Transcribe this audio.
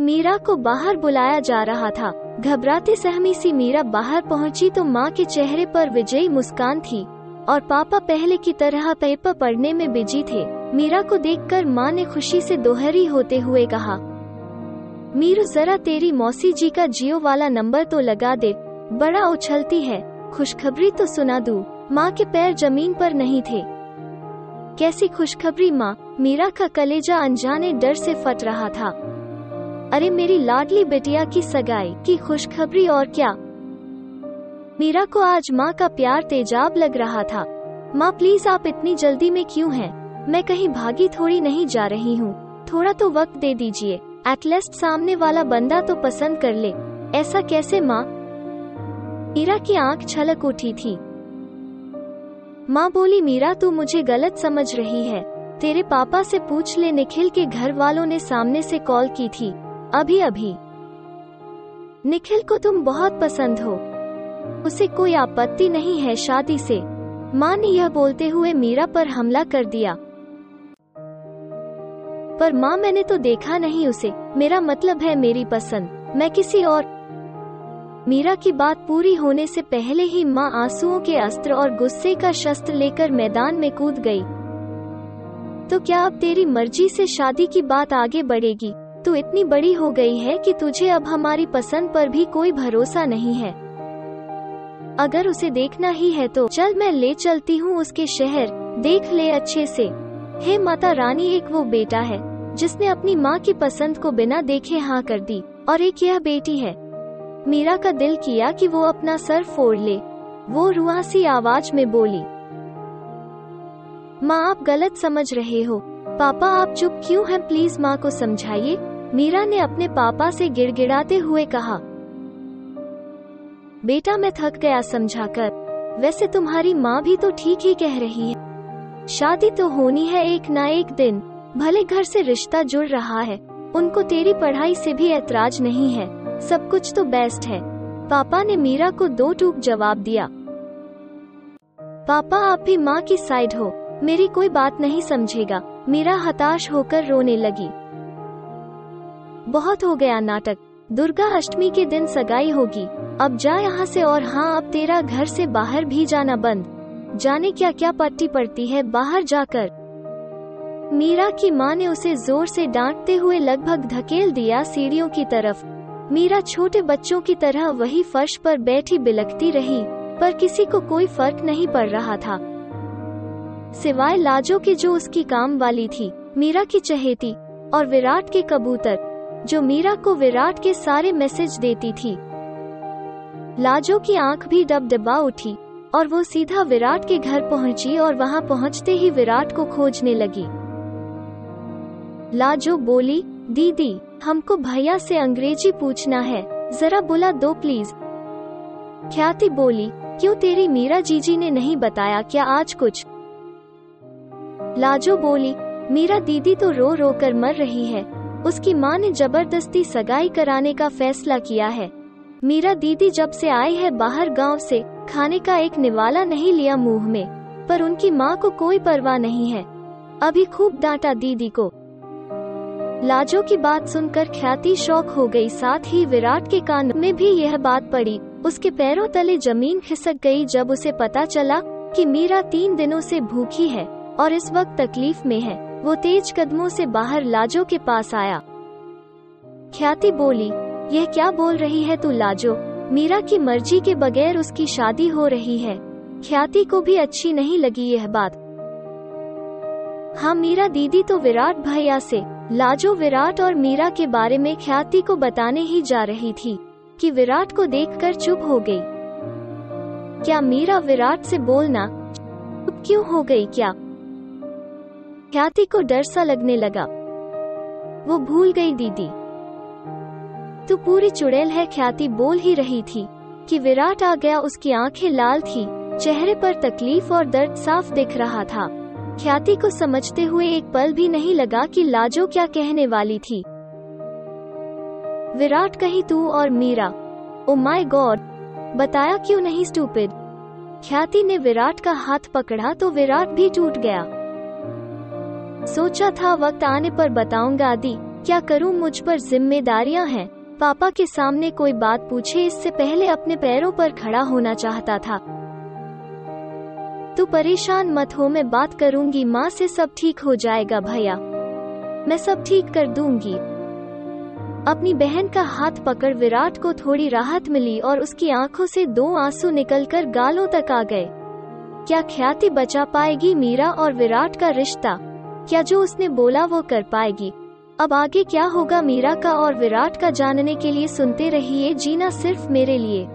मीरा को बाहर बुलाया जा रहा था। घबराते सहमी सी मीरा बाहर पहुँची तो माँ के चेहरे पर विजयी मुस्कान थी और पापा पहले की तरह पेपर पढ़ने में बिज़ी थे। मीरा को देखकर माँ ने खुशी से दोहरी होते हुए कहा, मीरू, जरा तेरी मौसी जी का जियो वाला नंबर तो लगा दे। बड़ा उछलती है। खुशखबरी तो सुना दू। माँ के पैर ज़मीन पर नहीं थे। कैसी खुशखबरी माँ। मीरा का कलेजा अनजाने डर से फट रहा था। अरे मेरी लाडली बिटिया की सगाई, की खुशखबरी और क्या? मीरा को आज माँ का प्यार तेजाब लग रहा था। माँ प्लीज़ आप इतनी जल्दी में क्यों हैं? मैं कहीं भागी थोड़ी नहीं जा रही हूँ। थोड़ा तो वक्त दे दीजिए। एटलीस्ट सामने वाला बंदा तो पसंद कर ले। ऐसा कैसे, माँ? मीरा की आँख छलक उठी थी। माँ बोली, मीरा, तू मुझे गलत समझ रही है। तेरे पापा से पूछ ले, निखिल के घर वालों ने सामने से कॉल की थी। अभी अभी निखिल को तुम बहुत पसंद हो। उसे कोई आपत्ति नहीं है शादी से। माँ ने यह बोलते हुए मीरा पर हमला कर दिया। पर माँ मैंने तो देखा नहीं उसे। मेरा मतलब है मेरी पसंद। मैं किसी और मीरा की बात पूरी होने से पहले ही माँ आंसुओं के अस्त्र और गुस्से का शस्त्र लेकर मैदान में कूद गई। तो क्या अब तेरी मर्ज़ी से शादी की बात आगे बढ़ेगी? तू इतनी बड़ी हो गई है कि तुझे अब हमारी पसंद पर भी कोई भरोसा नहीं है। अगर उसे देखना ही है तो चल मैं ले चलती हूँ उसके शहर, देख ले अच्छे से। हे माता रानी, एक वो बेटा है, जिसने अपनी माँ की पसंद को बिना देखे हाँ कर दी, और एक यह बेटी है। मीरा का दिल किया कि वो अपना सर फोड़ ले। वो रुआसी आवाज़ में बोली, माँ, आप गलत समझ रहे हो। पापा, आप चुप क्यों हैं? प्लीज़ माँ को समझाइए। मीरा ने अपने पापा से गिड़गिड़ाते हुए कहा, बेटा, मैं थक गया समझाकर। वैसे तुम्हारी माँ भी तो ठीक ही कह रही है। शादी तो होनी है एक ना एक दिन। भले घर से रिश्ता जुड़ रहा है। उनको तेरी पढ़ाई से भी ऐतराज नहीं है। सब कुछ तो बेस्ट है। पापा ने मीरा को दो टूक जवाब दिया, पापा, आप भी माँ की साइड हो। मेरी कोई बात नहीं समझेगा। मीरा हताश होकर रोने लगी। बहुत हो गया नाटक। दुर्गा अष्टमी के दिन सगाई होगी। अब जा यहाँ से और हाँ अब तेरा घर से बाहर भी जाना बंद। जाने क्या क्या पट्टी पड़ती है, बाहर जाकर। मीरा की माँ ने उसे ज़ोर से डांटते हुए लगभग धकेल दिया सीढ़ियों की तरफ़। मीरा छोटे बच्चों की तरह वही फर्श पर बैठी बिलकती रही, पर किसी को कोई फ़र्क नहीं पड़ रहा था। सिवाय लाजो के जो उसकी काम वाली थी, मीरा की चहेती और विराट के कबूतर। जो मीरा को विराट के सारे मैसेज देती थी। लाजो की आँख भी डब डबा उठी और वो सीधा विराट के घर पहुँची और वहाँ पहुँचते ही विराट को खोजने लगी। लाजो बोली, दीदी, हमको भैया से अंग्रेज़ी पूछना है, जरा बुला दो प्लीज़। ख्याति बोली, क्यों तेरी मीरा जीजी ने नहीं बताया क्या आज कुछ? लाजो बोली, मीरा दीदी तो रो रो कर मर रही है उसकी माँ ने ज़बरदस्ती सगाई कराने का फैसला किया है। मीरा दीदी जब से आई है बाहर गाँव से, खाने का एक निवाला नहीं लिया मुँह में, पर उनकी माँ को कोई परवाह नहीं है। अभी खूब डांटा दीदी को। लाजो की बात सुनकर ख्याति शौक हो गई, साथ ही विराट के कान में भी यह बात पड़ी। उसके पैरों तले ज़मीन खिसक गई जब उसे पता चला कि मीरा तीन दिनों से भूखी है और इस वक्त तकलीफ़ में है। वो तेज कदमों से बाहर लाजो के पास आया। ख्याति बोली, यह क्या बोल रही है तू लाजो? मीरा की मर्ज़ी के बगैर उसकी शादी हो रही है। ख्याति को भी अच्छी नहीं लगी यह बात। हाँ मीरा दीदी तो विराट भैया से, लाजो विराट और मीरा के बारे में ख्याति को बताने ही जा रही थी, कि विराट को देखकर चुप हो गई। क्या मीरा विराट से बोलना चुप क्यों हो गई क्या? ख्याति को डर सा लगने लगा। वो भूल गई दीदी। तू पूरी चुड़ैल है, ख्याति बोल ही रही थी कि विराट आ गया, उसकी आँखें लाल थी, चेहरे पर तकलीफ़ और दर्द साफ़ दिख रहा था। ख्याति को समझते हुए एक पल भी नहीं लगा कि लाजो क्या कहने वाली थी। विराट, कहीं तू और मीरा? ओ माय गॉड, बताया क्यों नहीं, स्टूपिड? ख्याति ने विराट का हाथ पकड़ा तो विराट भी टूट गया। सोचा था वक्त आने पर बताऊँगा आदि, क्या करूँ मुझ पर जिम्मेदारियाँ हैं? पापा के सामने कोई बात पूछे, इससे पहले अपने पैरों पर खड़ा होना चाहता था। तू परेशान मत हो, मैं बात करूँगी, माँ से सब ठीक हो जाएगा भैया। मैं सब ठीक कर दूँगी। अपनी बहन का हाथ पकड़ विराट को थोड़ी राहत मिली और उसकी आँखों से दो आँसू निकलकर गालों तक आ गए। क्या ख्याति बचा पाएगी मीरा और विराट का रिश्ता? क्या जो उसने बोला वो कर पाएगी। अब आगे क्या होगा मीरा का और विराट का जानने के लिए सुनते रहिए जीना सिर्फ़ मेरे लिए।